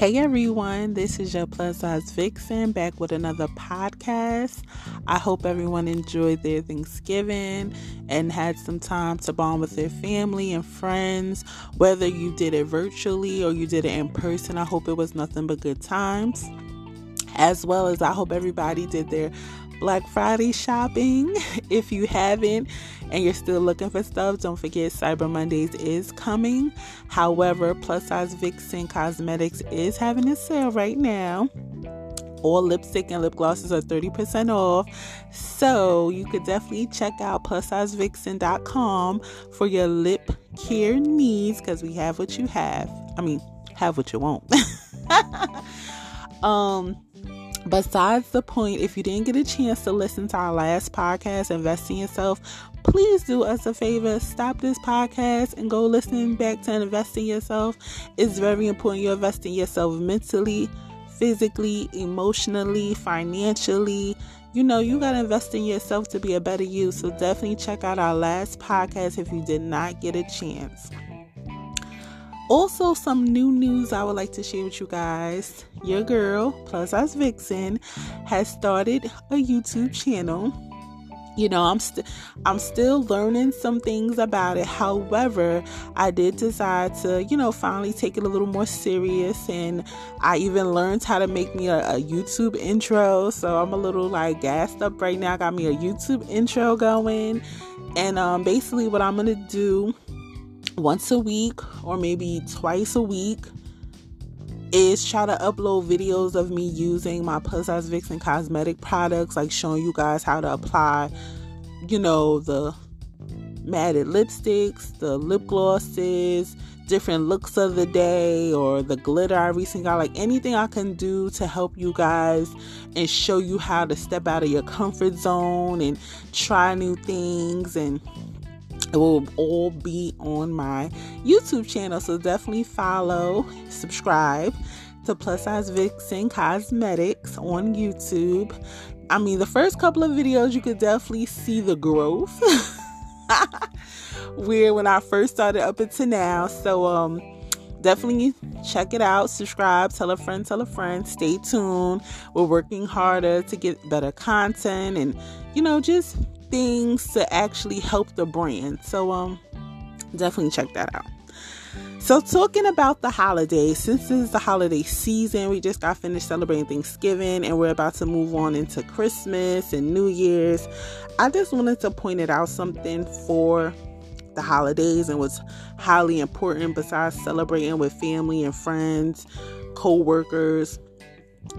Hey everyone, this is your plus size vixen back with another podcast. I hope everyone enjoyed their Thanksgiving and had some time to bond with their family and friends. Whether you did it virtually or you did it in person, I hope it was nothing but good times. As well as I hope everybody did their Black Friday shopping. If you haven't and you're still looking for stuff, don't forget Cyber Mondays is coming. However, Plus Size Vixen Cosmetics is having a sale right now. All lipstick and lip glosses are 30% off. So you could definitely check out plussizevixen.com for your lip care needs because we have what you have. I mean, have what you want. um Besides the point, if you didn't get a chance to listen to our last podcast, Invest in Yourself, please do us a favor. Stop this podcast and go listen back to Invest in Yourself. It's very important you invest in yourself mentally, physically, emotionally, financially. You know, you got to invest in yourself to be a better you. So definitely check out our last podcast if you did not get a chance. Also, some new news I would like to share with you guys. Your girl, Plus Size Vixen, has started a YouTube channel. You know, I'm still I'm still learning some things about it. However, I did decide to, you know, finally take it a little more serious and I even learned how to make me a, a YouTube intro. So I'm a little like gassed up right now. I got me a YouTube intro going. And um basically what I'm gonna do once a week or maybe twice a week is try to upload videos of me using my plus size vixen cosmetic products like showing you guys how to apply you know the matted lipsticks the lip glosses different looks of the day or the glitter I recently got like anything I can do to help you guys and show you how to step out of your comfort zone and try new things and it will all be on my YouTube channel. So definitely follow, subscribe to Plus Size Vixen Cosmetics on YouTube. I mean, the first couple of videos, you could definitely see the growth. Where when I first started up until now. So, um, definitely check it out, subscribe, tell a friend, tell a friend, stay tuned. We're working harder to get better content and, you know, just things to actually help the brand. So um definitely check that out. So talking about the holidays, since this is the holiday season, we just got finished celebrating Thanksgiving and we're about to move on into Christmas and New Year's. I just wanted to point it out something for the holidays and what's highly important besides celebrating with family and friends, co-workers,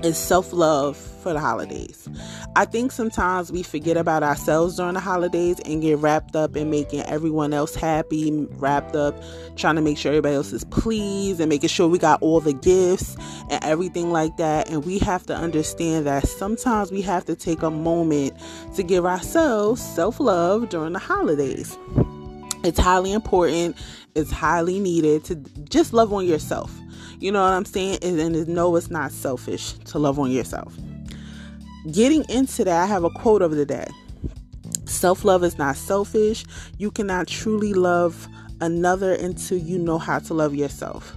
is self love for the holidays. I think sometimes we forget about ourselves during the holidays and get wrapped up in making everyone else happy, wrapped up trying to make sure everybody else is pleased and making sure we got all the gifts and everything like that. And we have to understand that sometimes we have to take a moment to give ourselves self love during the holidays. It's highly important, it's highly needed to just love on yourself you know what I'm saying? And, and no, it's not selfish to love on yourself. Getting into that, I have a quote of the day. Self love is not selfish. You cannot truly love another until you know how to love yourself.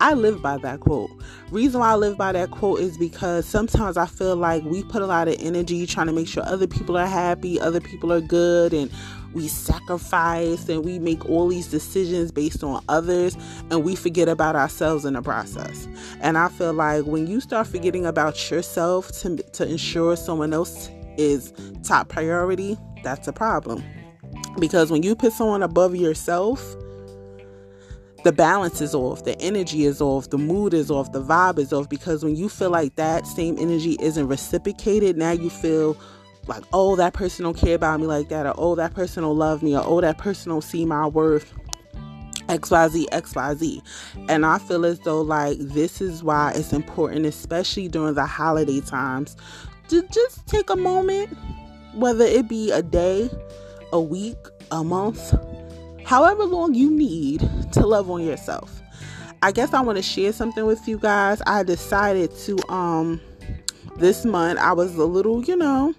I live by that quote. Reason why I live by that quote is because sometimes I feel like we put a lot of energy trying to make sure other people are happy, other people are good, and we sacrifice and we make all these decisions based on others and we forget about ourselves in the process. And I feel like when you start forgetting about yourself to, to ensure someone else is top priority, that's a problem. Because when you put someone above yourself, the balance is off, the energy is off, the mood is off, the vibe is off. Because when you feel like that same energy isn't reciprocated, now you feel like, oh, that person don't care about me like that, or oh, that person don't love me, or oh, that person don't see my worth. XYZ, XYZ. And I feel as though, like, this is why it's important, especially during the holiday times, to just take a moment, whether it be a day, a week, a month, however long you need to love on yourself. I guess I want to share something with you guys. I decided to, um, this month I was a little, you know,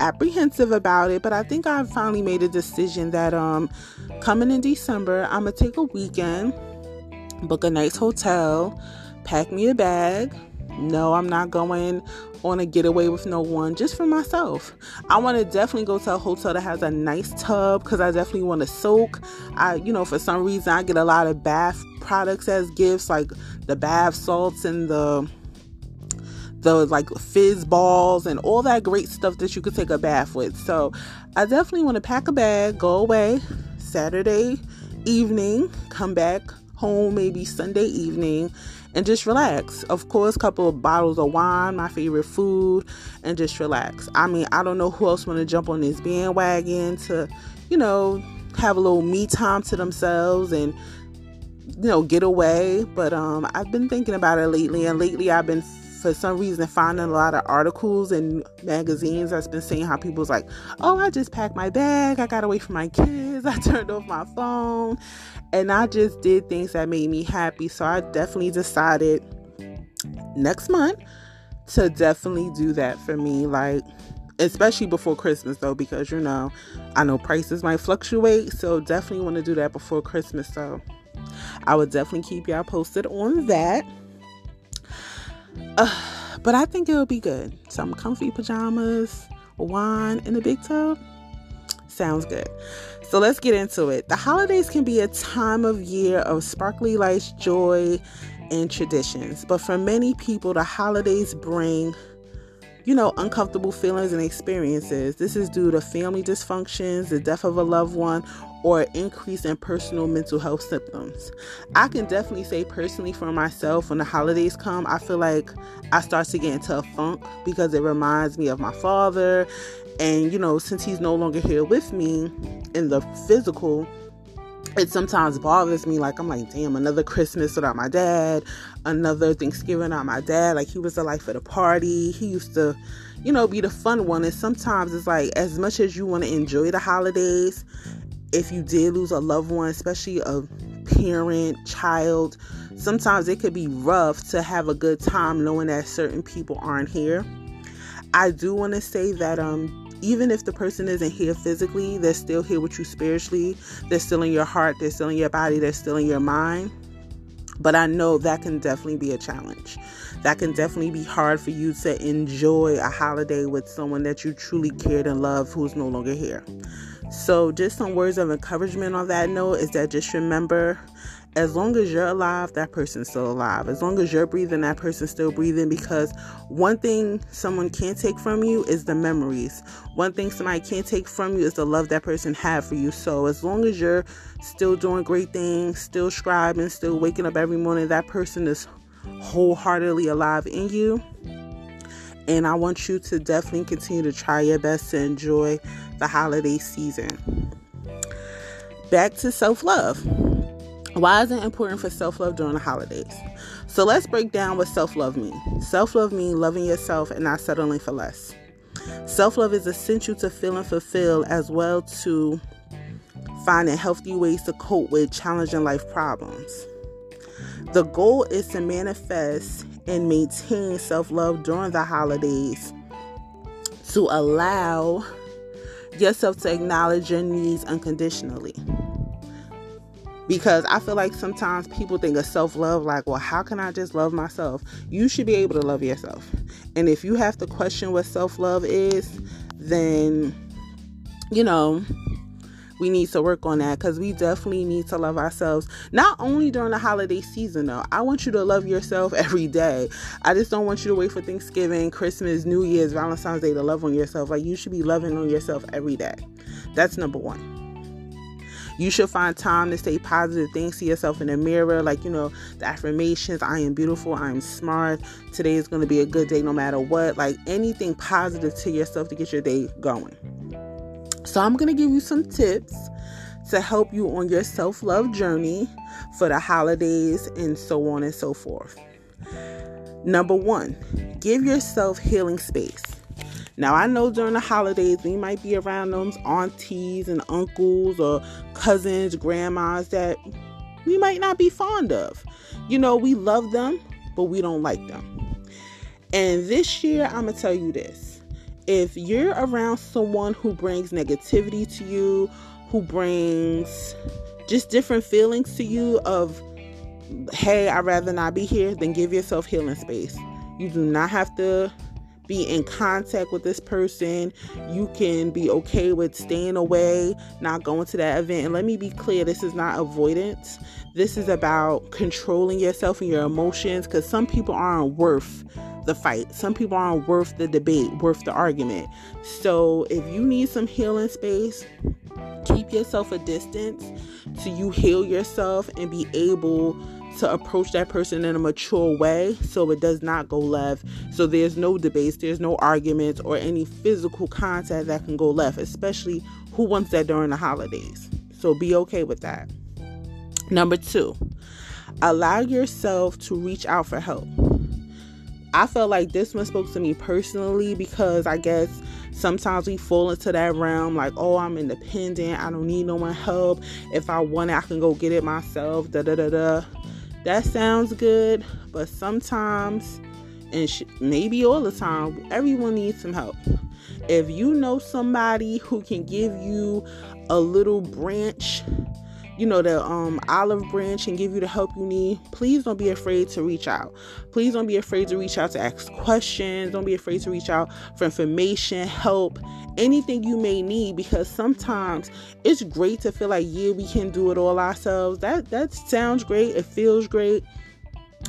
apprehensive about it, but I think I finally made a decision that um coming in December, I'm gonna take a weekend, book a nice hotel, pack me a bag. No, I'm not going on a getaway with no one, just for myself. I want to definitely go to a hotel that has a nice tub because I definitely want to soak. I, you know, for some reason, I get a lot of bath products as gifts, like the bath salts and the the like fizz balls and all that great stuff that you could take a bath with. So I definitely want to pack a bag, go away Saturday evening, come back home maybe Sunday evening and just relax. Of course, a couple of bottles of wine, my favorite food, and just relax. I mean, I don't know who else want to jump on this bandwagon to, you know, have a little me time to themselves and you know get away but um i've been thinking about it lately and lately i've been for some reason finding a lot of articles and magazines that's been saying how people's like, oh, I just packed my bag, I got away from my kids, I turned off my phone, and I just did things that made me happy. So I definitely decided next month to definitely do that for me. Like, especially before Christmas though, because you know, I know prices might fluctuate, so definitely want to do that before Christmas. So I would definitely keep y'all posted on that. Uh, but I think it'll be good. Some comfy pajamas, wine in the big tub. Sounds good. So let's get into it. The holidays can be a time of year of sparkly lights, joy, and traditions. But for many people, the holidays bring you know, uncomfortable feelings and experiences. This is due to family dysfunctions, the death of a loved one, or increase in personal mental health symptoms. I can definitely say personally for myself when the holidays come, I feel like I start to get into a funk because it reminds me of my father. And, you know, since he's no longer here with me in the physical, it sometimes bothers me. Like, I'm like, damn, another Christmas without my dad, another Thanksgiving without my dad. Like, he was the life of the party. He used to, you know, be the fun one. And sometimes it's like, as much as you want to enjoy the holidays, if you did lose a loved one, especially a parent, child, sometimes it could be rough to have a good time knowing that certain people aren't here. I do want to say that um even if the person isn't here physically, they're still here with you spiritually. They're still in your heart, they're still in your body, they're still in your mind. But I know that can definitely be a challenge. That can definitely be hard for you to enjoy a holiday with someone that you truly cared and loved who's no longer here. So, just some words of encouragement on that note is that just remember as long as you're alive, that person's still alive. As long as you're breathing, that person's still breathing. Because one thing someone can't take from you is the memories. One thing somebody can't take from you is the love that person had for you. So as long as you're still doing great things, still scribing, still waking up every morning, that person is wholeheartedly alive in you. And I want you to definitely continue to try your best to enjoy the holiday season. Back to self love. Why is it important for self love during the holidays? So let's break down what self love means. Self love means loving yourself and not settling for less. Self love is essential to feeling fulfilled as well to finding healthy ways to cope with challenging life problems. The goal is to manifest and maintain self love during the holidays to allow yourself to acknowledge your needs unconditionally because I feel like sometimes people think of self love like, well, how can I just love myself? You should be able to love yourself. And if you have to question what self love is, then, you know, we need to work on that because we definitely need to love ourselves. Not only during the holiday season, though. I want you to love yourself every day. I just don't want you to wait for Thanksgiving, Christmas, New Year's, Valentine's Day to love on yourself. Like, you should be loving on yourself every day. That's number one. You should find time to say positive things to yourself in the mirror, like, you know, the affirmations I am beautiful, I am smart, today is going to be a good day no matter what. Like anything positive to yourself to get your day going. So, I'm going to give you some tips to help you on your self love journey for the holidays and so on and so forth. Number one, give yourself healing space. Now, I know during the holidays we might be around those aunties and uncles or cousins, grandmas that we might not be fond of. You know, we love them, but we don't like them. And this year, I'm going to tell you this if you're around someone who brings negativity to you, who brings just different feelings to you of hey, I'd rather not be here, then give yourself healing space. You do not have to be in contact with this person. You can be okay with staying away, not going to that event. And let me be clear this is not avoidance. This is about controlling yourself and your emotions because some people aren't worth the fight. Some people aren't worth the debate, worth the argument. So if you need some healing space, keep yourself a distance so you heal yourself and be able to approach that person in a mature way so it does not go left. So there's no debates, there's no arguments or any physical contact that can go left, especially who wants that during the holidays. So be okay with that. Number two, allow yourself to reach out for help. I felt like this one spoke to me personally because I guess sometimes we fall into that realm like, oh, I'm independent. I don't need no one help. If I want it, I can go get it myself. Da da da da. That sounds good, but sometimes, and sh- maybe all the time, everyone needs some help. If you know somebody who can give you a little branch you know the um, olive branch and give you the help you need please don't be afraid to reach out please don't be afraid to reach out to ask questions don't be afraid to reach out for information help anything you may need because sometimes it's great to feel like yeah we can do it all ourselves that that sounds great it feels great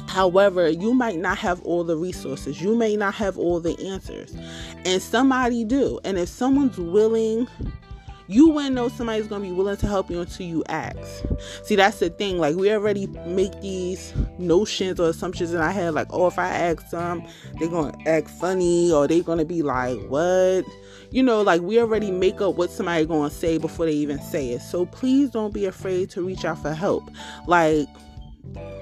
However, you might not have all the resources. You may not have all the answers. And somebody do. And if someone's willing you wouldn't know somebody's gonna be willing to help you until you ask. See, that's the thing. Like we already make these notions or assumptions in our head, like, oh, if I ask them, they're gonna act funny, or they're gonna be like, what? You know, like we already make up what somebody gonna say before they even say it. So please don't be afraid to reach out for help. Like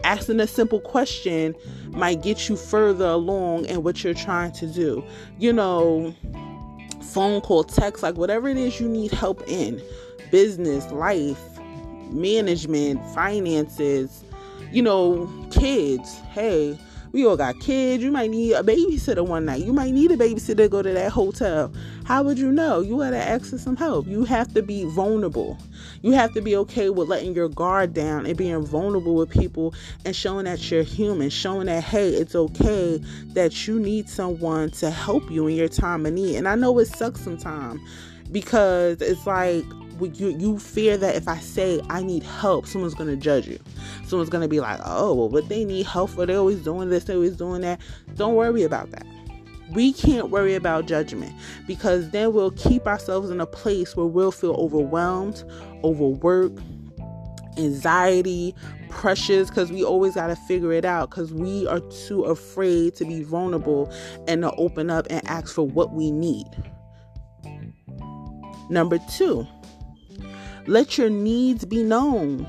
asking a simple question might get you further along in what you're trying to do. You know, phone call, text, like whatever it is you need help in business, life, management, finances, you know, kids. Hey, we all got kids. You might need a babysitter one night. You might need a babysitter to go to that hotel. How would you know? You gotta ask for some help. You have to be vulnerable. You have to be okay with letting your guard down and being vulnerable with people and showing that you're human, showing that hey, it's okay that you need someone to help you in your time of need. And I know it sucks sometimes because it's like you you fear that if I say I need help, someone's gonna judge you. Someone's gonna be like, oh, well, but they need help for they're always doing this, they're always doing that. Don't worry about that. We can't worry about judgment because then we'll keep ourselves in a place where we'll feel overwhelmed, overworked, anxiety, pressures, because we always got to figure it out because we are too afraid to be vulnerable and to open up and ask for what we need. Number two, let your needs be known.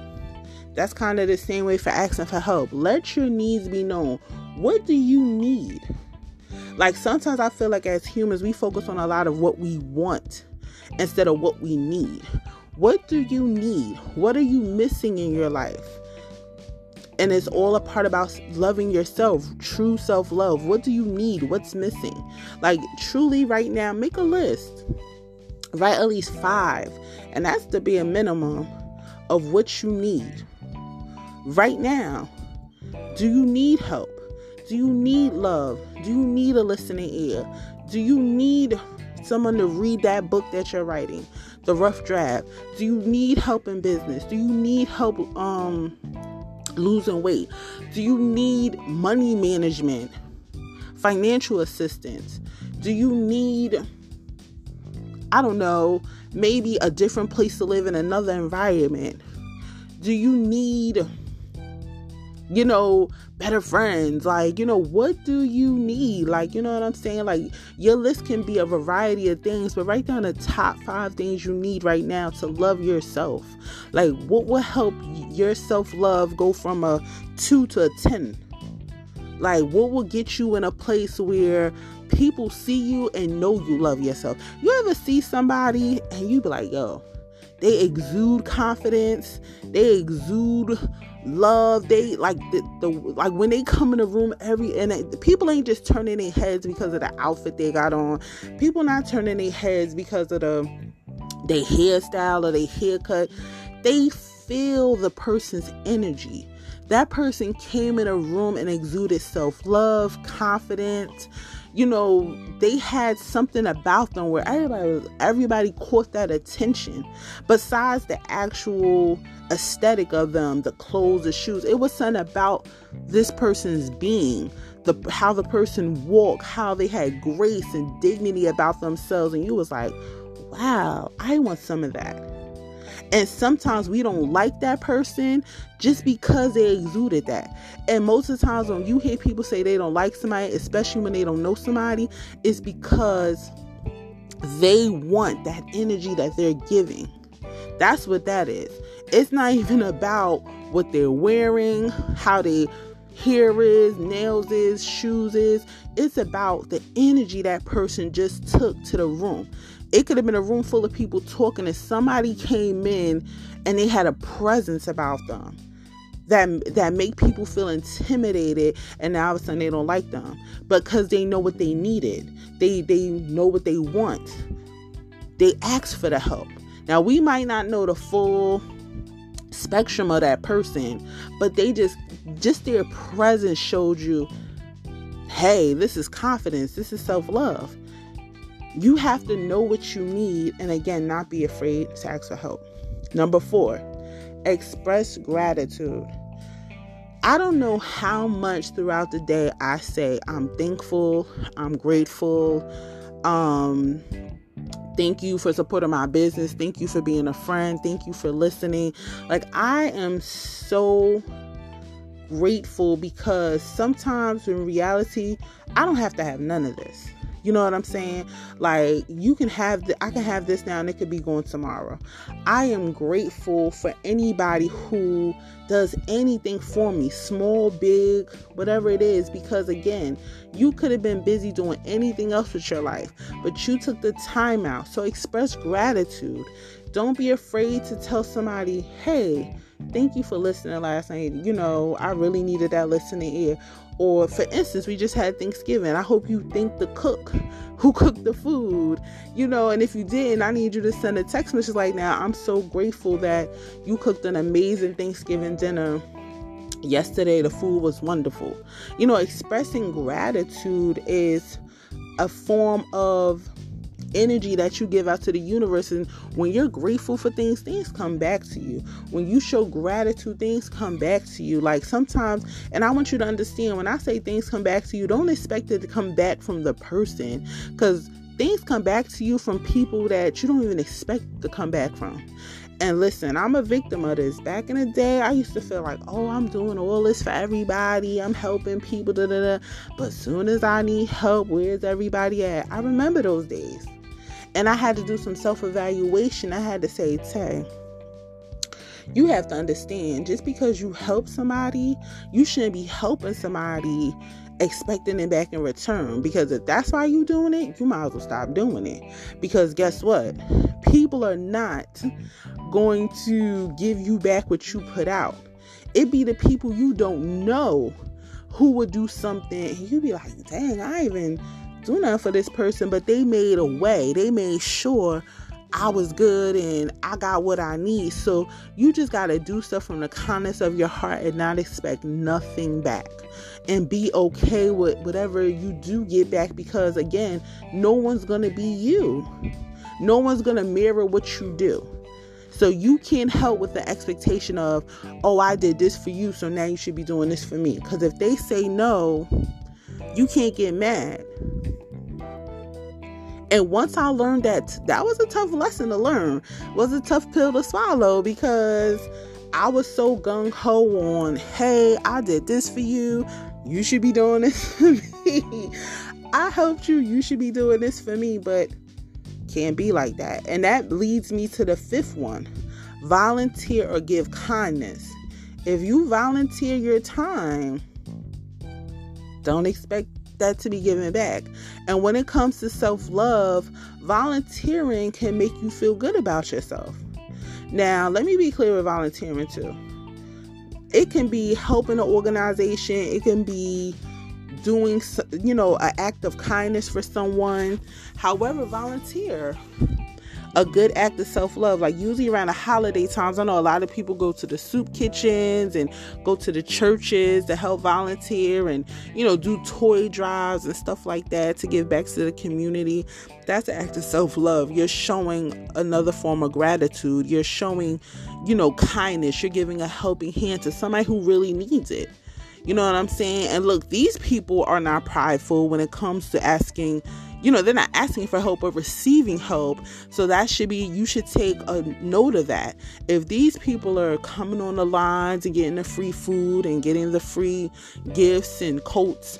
That's kind of the same way for asking for help. Let your needs be known. What do you need? Like sometimes I feel like as humans, we focus on a lot of what we want instead of what we need. What do you need? What are you missing in your life? And it's all a part about loving yourself, true self love. What do you need? What's missing? Like, truly, right now, make a list. Write at least five and that's to be a minimum of what you need right now. Do you need help? Do you need love? Do you need a listening ear? Do you need someone to read that book that you're writing, the rough draft? Do you need help in business? Do you need help um losing weight? Do you need money management? Financial assistance? Do you need I don't know, maybe a different place to live in another environment? Do you need, you know, better friends? Like, you know, what do you need? Like, you know what I'm saying? Like, your list can be a variety of things, but write down the top five things you need right now to love yourself. Like, what will help your self love go from a two to a 10? Like, what will get you in a place where people see you and know you love yourself. You ever see somebody and you be like, yo, they exude confidence, they exude love. They like the, the like when they come in the room every and it, people ain't just turning their heads because of the outfit they got on. People not turning their heads because of the their hairstyle or their haircut. They feel the person's energy. That person came in a room and exuded self love, confidence. You know, they had something about them where everybody was, everybody caught that attention. Besides the actual aesthetic of them, the clothes, the shoes, it was something about this person's being, the how the person walked, how they had grace and dignity about themselves, and you was like, wow, I want some of that. And sometimes we don't like that person just because they exuded that. And most of the times when you hear people say they don't like somebody, especially when they don't know somebody, it's because they want that energy that they're giving. That's what that is. It's not even about what they're wearing, how they hair is, nails is, shoes is. It's about the energy that person just took to the room. It could have been a room full of people talking, and somebody came in and they had a presence about them that that make people feel intimidated and now all of a sudden they don't like them because they know what they needed. They they know what they want. They ask for the help. Now we might not know the full spectrum of that person but they just just their presence showed you hey this is confidence. This is self-love you have to know what you need and again not be afraid to ask for help number four express gratitude I don't know how much throughout the day I say I'm thankful, I'm grateful, um, thank you for supporting my business, thank you for being a friend, thank you for listening. Like, I am so grateful because sometimes in reality, I don't have to have none of this. You know what I'm saying? Like you can have the, I can have this now and it could be going tomorrow. I am grateful for anybody who does anything for me, small, big, whatever it is because again, you could have been busy doing anything else with your life, but you took the time out. So express gratitude. Don't be afraid to tell somebody, "Hey, thank you for listening last night. You know, I really needed that listening ear. Or, for instance, we just had Thanksgiving. I hope you thank the cook who cooked the food, you know. And if you didn't, I need you to send a text message like, now, I'm so grateful that you cooked an amazing Thanksgiving dinner yesterday. The food was wonderful. You know, expressing gratitude is a form of energy that you give out to the universe. And when you're grateful for things, things come back to you. When you show gratitude, things come back to you. Like sometimes, and I want you to understand when I say things come back to you, don't expect it to come back from the person because things come back to you from people that you don't even expect to come back from. And listen, I'm a victim of this. Back in the day, I used to feel like, oh, I'm doing all this for everybody. I'm helping people, da da da. But soon as I need help, where's everybody at? I remember those days. And I had to do some self evaluation. I had to say, Tay, you have to understand just because you help somebody, you shouldn't be helping somebody expecting it back in return. Because if that's why you're doing it, you might as well stop doing it. Because guess what? People are not going to give you back what you put out. It be the people you don't know who would do something and you be like, dang, I even do nothing for this person, but they made a way. They made sure I was good and I got what I need. So you just got to do stuff from the kindness of your heart and not expect nothing back. And be okay with whatever you do get back because, again, no one's going to be you. No one's going to mirror what you do. So you can't help with the expectation of, oh, I did this for you, so now you should be doing this for me. Because if they say no, you can't get mad. And once I mm-hmm. learned that, that was a tough lesson to learn. Was a tough pill to swallow because I was so gung ho on, hey, I did this for you. You should be doing this for me. I helped you. You should be doing this for me. But can't be like that. And that leads me to the fifth one volunteer or give kindness. If you volunteer your time, don't expect that to be given back. And when it comes to self love, volunteering can make you feel good about yourself. Now, let me be clear with volunteering too. It can be helping an organization, it can be doing, you know, an act of kindness for someone. However, volunteer. A good act of self love. Like usually around the holiday times, I know a lot of people go to the soup kitchens and go to the churches to help volunteer and you know do toy drives and stuff like that to give back to the community. That's an act of self love. You're showing another form of gratitude. You're showing, you know, kindness. You're giving a helping hand to somebody who really needs it. You know what I'm saying? And look, these people are not prideful when it comes to asking, you know, they're not asking for help but receiving help. So that should be, you should take a note of that. If these people are coming on the lines and getting the free food and getting the free gifts and coats,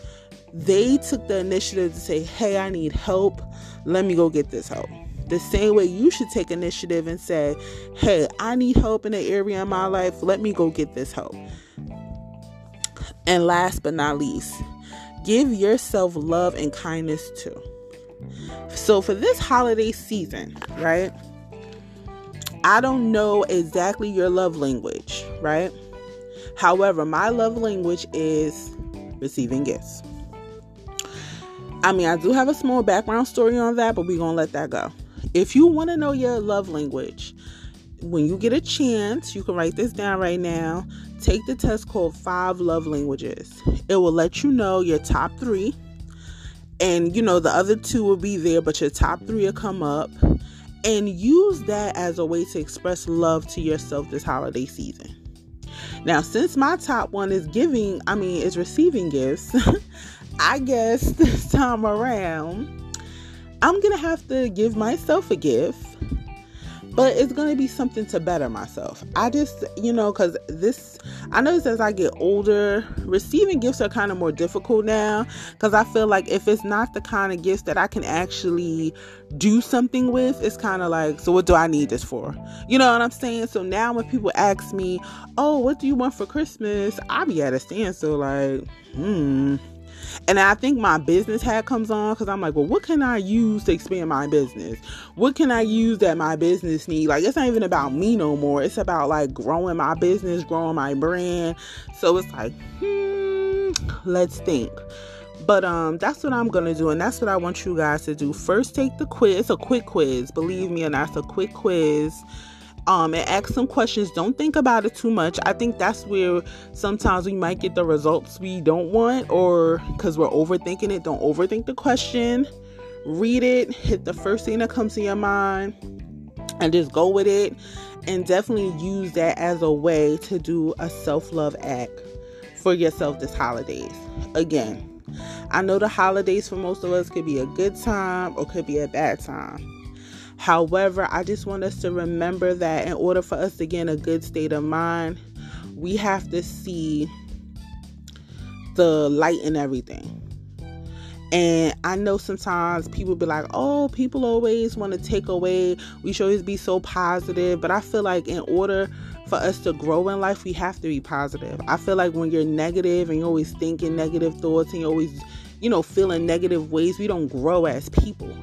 they took the initiative to say, hey, I need help. Let me go get this help. The same way you should take initiative and say, hey, I need help in an area in my life. Let me go get this help. And last but not least, give yourself love and kindness too. So, for this holiday season, right? I don't know exactly your love language, right? However, my love language is receiving gifts. I mean, I do have a small background story on that, but we're going to let that go. If you want to know your love language, when you get a chance, you can write this down right now. Take the test called Five Love Languages. It will let you know your top three. And you know, the other two will be there, but your top three will come up. And use that as a way to express love to yourself this holiday season. Now, since my top one is giving, I mean, is receiving gifts, I guess this time around, I'm gonna have to give myself a gift but it's to be something to better myself. I just, you know, because this, I notice as I get older, receiving gifts are kind of more difficult now because I feel like if it's not the kind of gifts that I can actually do something with, it's kind of like, so what do I need this for? You know what I'm saying? So now when people ask me, oh, what do you want for Christmas? I be at a standstill, like, hmm and I think my business hat comes on because I'm like, well, what can I use to expand my business? What can I use that my business need? Like, it's not even about me no more. It's about like growing my business, growing my brand. So it's like, hmm, let's think. But um, that's what I'm gonna do, and that's what I want you guys to do. First, take the quiz. It's a quick quiz, believe me, and that's a quick quiz um, and ask some questions. Don't think about it too much. I think that's where sometimes we might get the results we don't want, or because we're overthinking it. Don't overthink the question. Read it, hit the first thing that comes to your mind, and just go with it. And definitely use that as a way to do a self love act for yourself this holidays. Again, I know the holidays for most of us could be a good time or could be a bad time. However, I just want us to remember that in order for us to get in a good state of mind, we have to see the light in everything. And I know sometimes people be like, oh, people always want to take away. We should always be so positive. But I feel like in order for us to grow in life, we have to be positive. I feel like when you're negative and you're always thinking negative thoughts and you're always, you know, feeling negative ways, we don't grow as people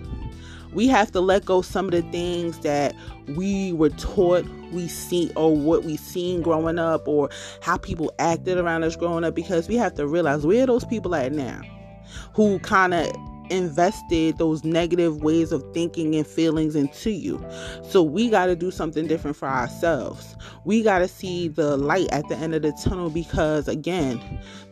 we have to let go some of the things that we were taught we see or what we seen growing up or how people acted around us growing up because we have to realize where those people at now who kind of invested those negative ways of thinking and feelings into you. So we got to do something different for ourselves. We got to see the light at the end of the tunnel because, again,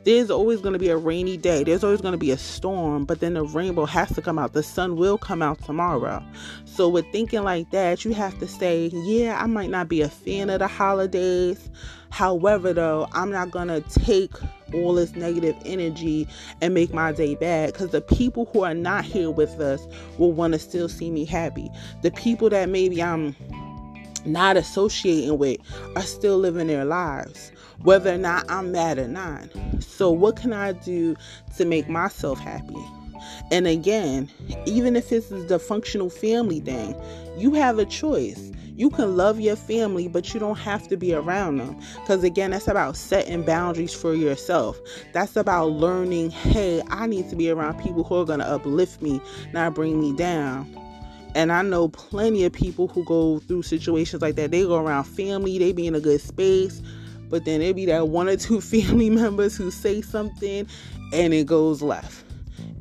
there's always going to be a rainy day. There's always going to be a storm, but then the rainbow has to come out. The sun will come out tomorrow. So, with thinking like that, you have to say, yeah, I might not be a fan of the holidays. However, though, I'm not going to take all this negative energy and make my day bad because the people who are not here with us will want to still see me happy. The people that maybe I'm not associating with are still living their lives, whether or not I'm mad or not. So, what can I do to make myself happy? And again, even if this is the functional family thing, you have a choice. You can love your family, but you don't have to be around them. Because again, that's about setting boundaries for yourself. That's about learning hey, I need to be around people who are going to uplift me, not bring me down. And I know plenty of people who go through situations like that. They go around family, they be in a good space, but then it be that one or two family members who say something and it goes left.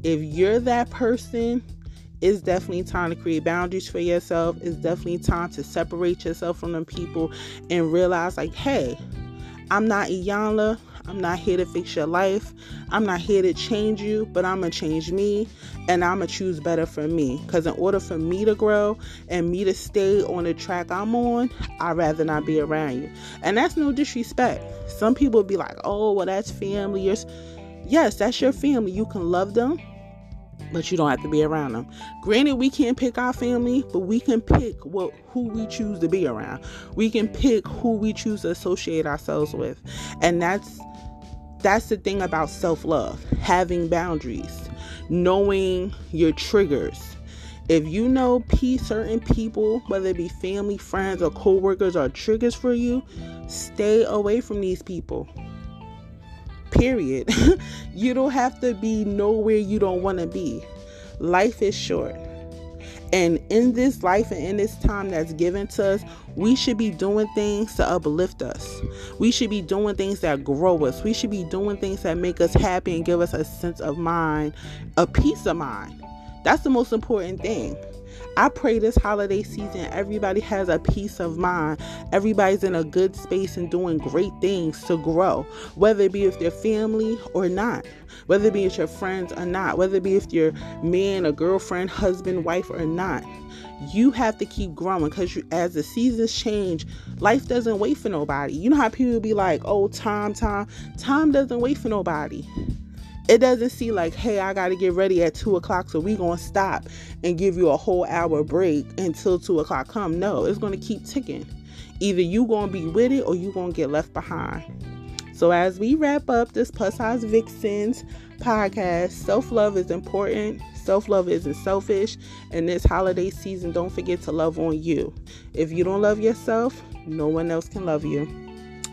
If you're that person, it's definitely time to create boundaries for yourself. It's definitely time to separate yourself from them people and realize, like, hey, I'm not Iyanla. I'm not here to fix your life. I'm not here to change you, but I'm going to change me and I'm going to choose better for me. Because in order for me to grow and me to stay on the track I'm on, I'd rather not be around you. And that's no disrespect. Some people be like, oh, well, that's family. Yes, that's your family. You can love them but you don't have to be around them. Granted, we can't pick our family, but we can pick what who we choose to be around. We can pick who we choose to associate ourselves with. And that's that's the thing about self-love, having boundaries, knowing your triggers. If you know p certain people, whether it be family, friends, or co-workers are triggers for you, stay away from these people period. you don't have to be nowhere you don't want to be. Life is short. And in this life and in this time that's given to us, we should be doing things to uplift us. We should be doing things that grow us. We should be doing things that make us happy and give us a sense of mind, a peace of mind. That's the most important thing. I pray this holiday season everybody has a peace of mind. Everybody's in a good space and doing great things to grow, whether it be with their family or not, whether it be with your friends or not, whether it be with your man or girlfriend, husband, wife or not. You have to keep growing because as the seasons change, life doesn't wait for nobody. You know how people be like, oh, time, time. Time doesn't wait for nobody it doesn't see like, hey, I got to get ready at two o'clock, so we gonna stop and give you a whole hour break until two o'clock come. No, it's gonna keep ticking. Either you gonna be with it or you gonna get left behind. So as we wrap up this plus size vixens podcast, self love is important. Self love isn't selfish. And this holiday season, don't forget to love on you. If you don't love yourself, no one else can love you.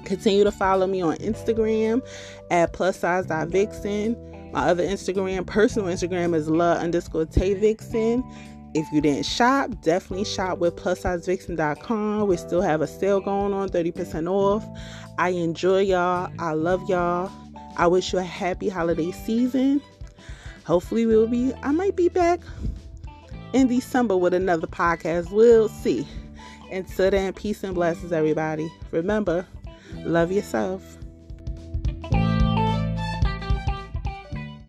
Continue to follow me on Instagram at plus size vixen. My other Instagram, personal Instagram, is love underscore Tay Vixen. If you didn't shop, definitely shop with plussizevixen.com. We still have a sale going on, 30% off. I enjoy y'all. I love y'all. I wish you a happy holiday season. Hopefully, we'll be, I might be back in December with another podcast. We'll see. Until then, peace and blessings, everybody. Remember, Love yourself.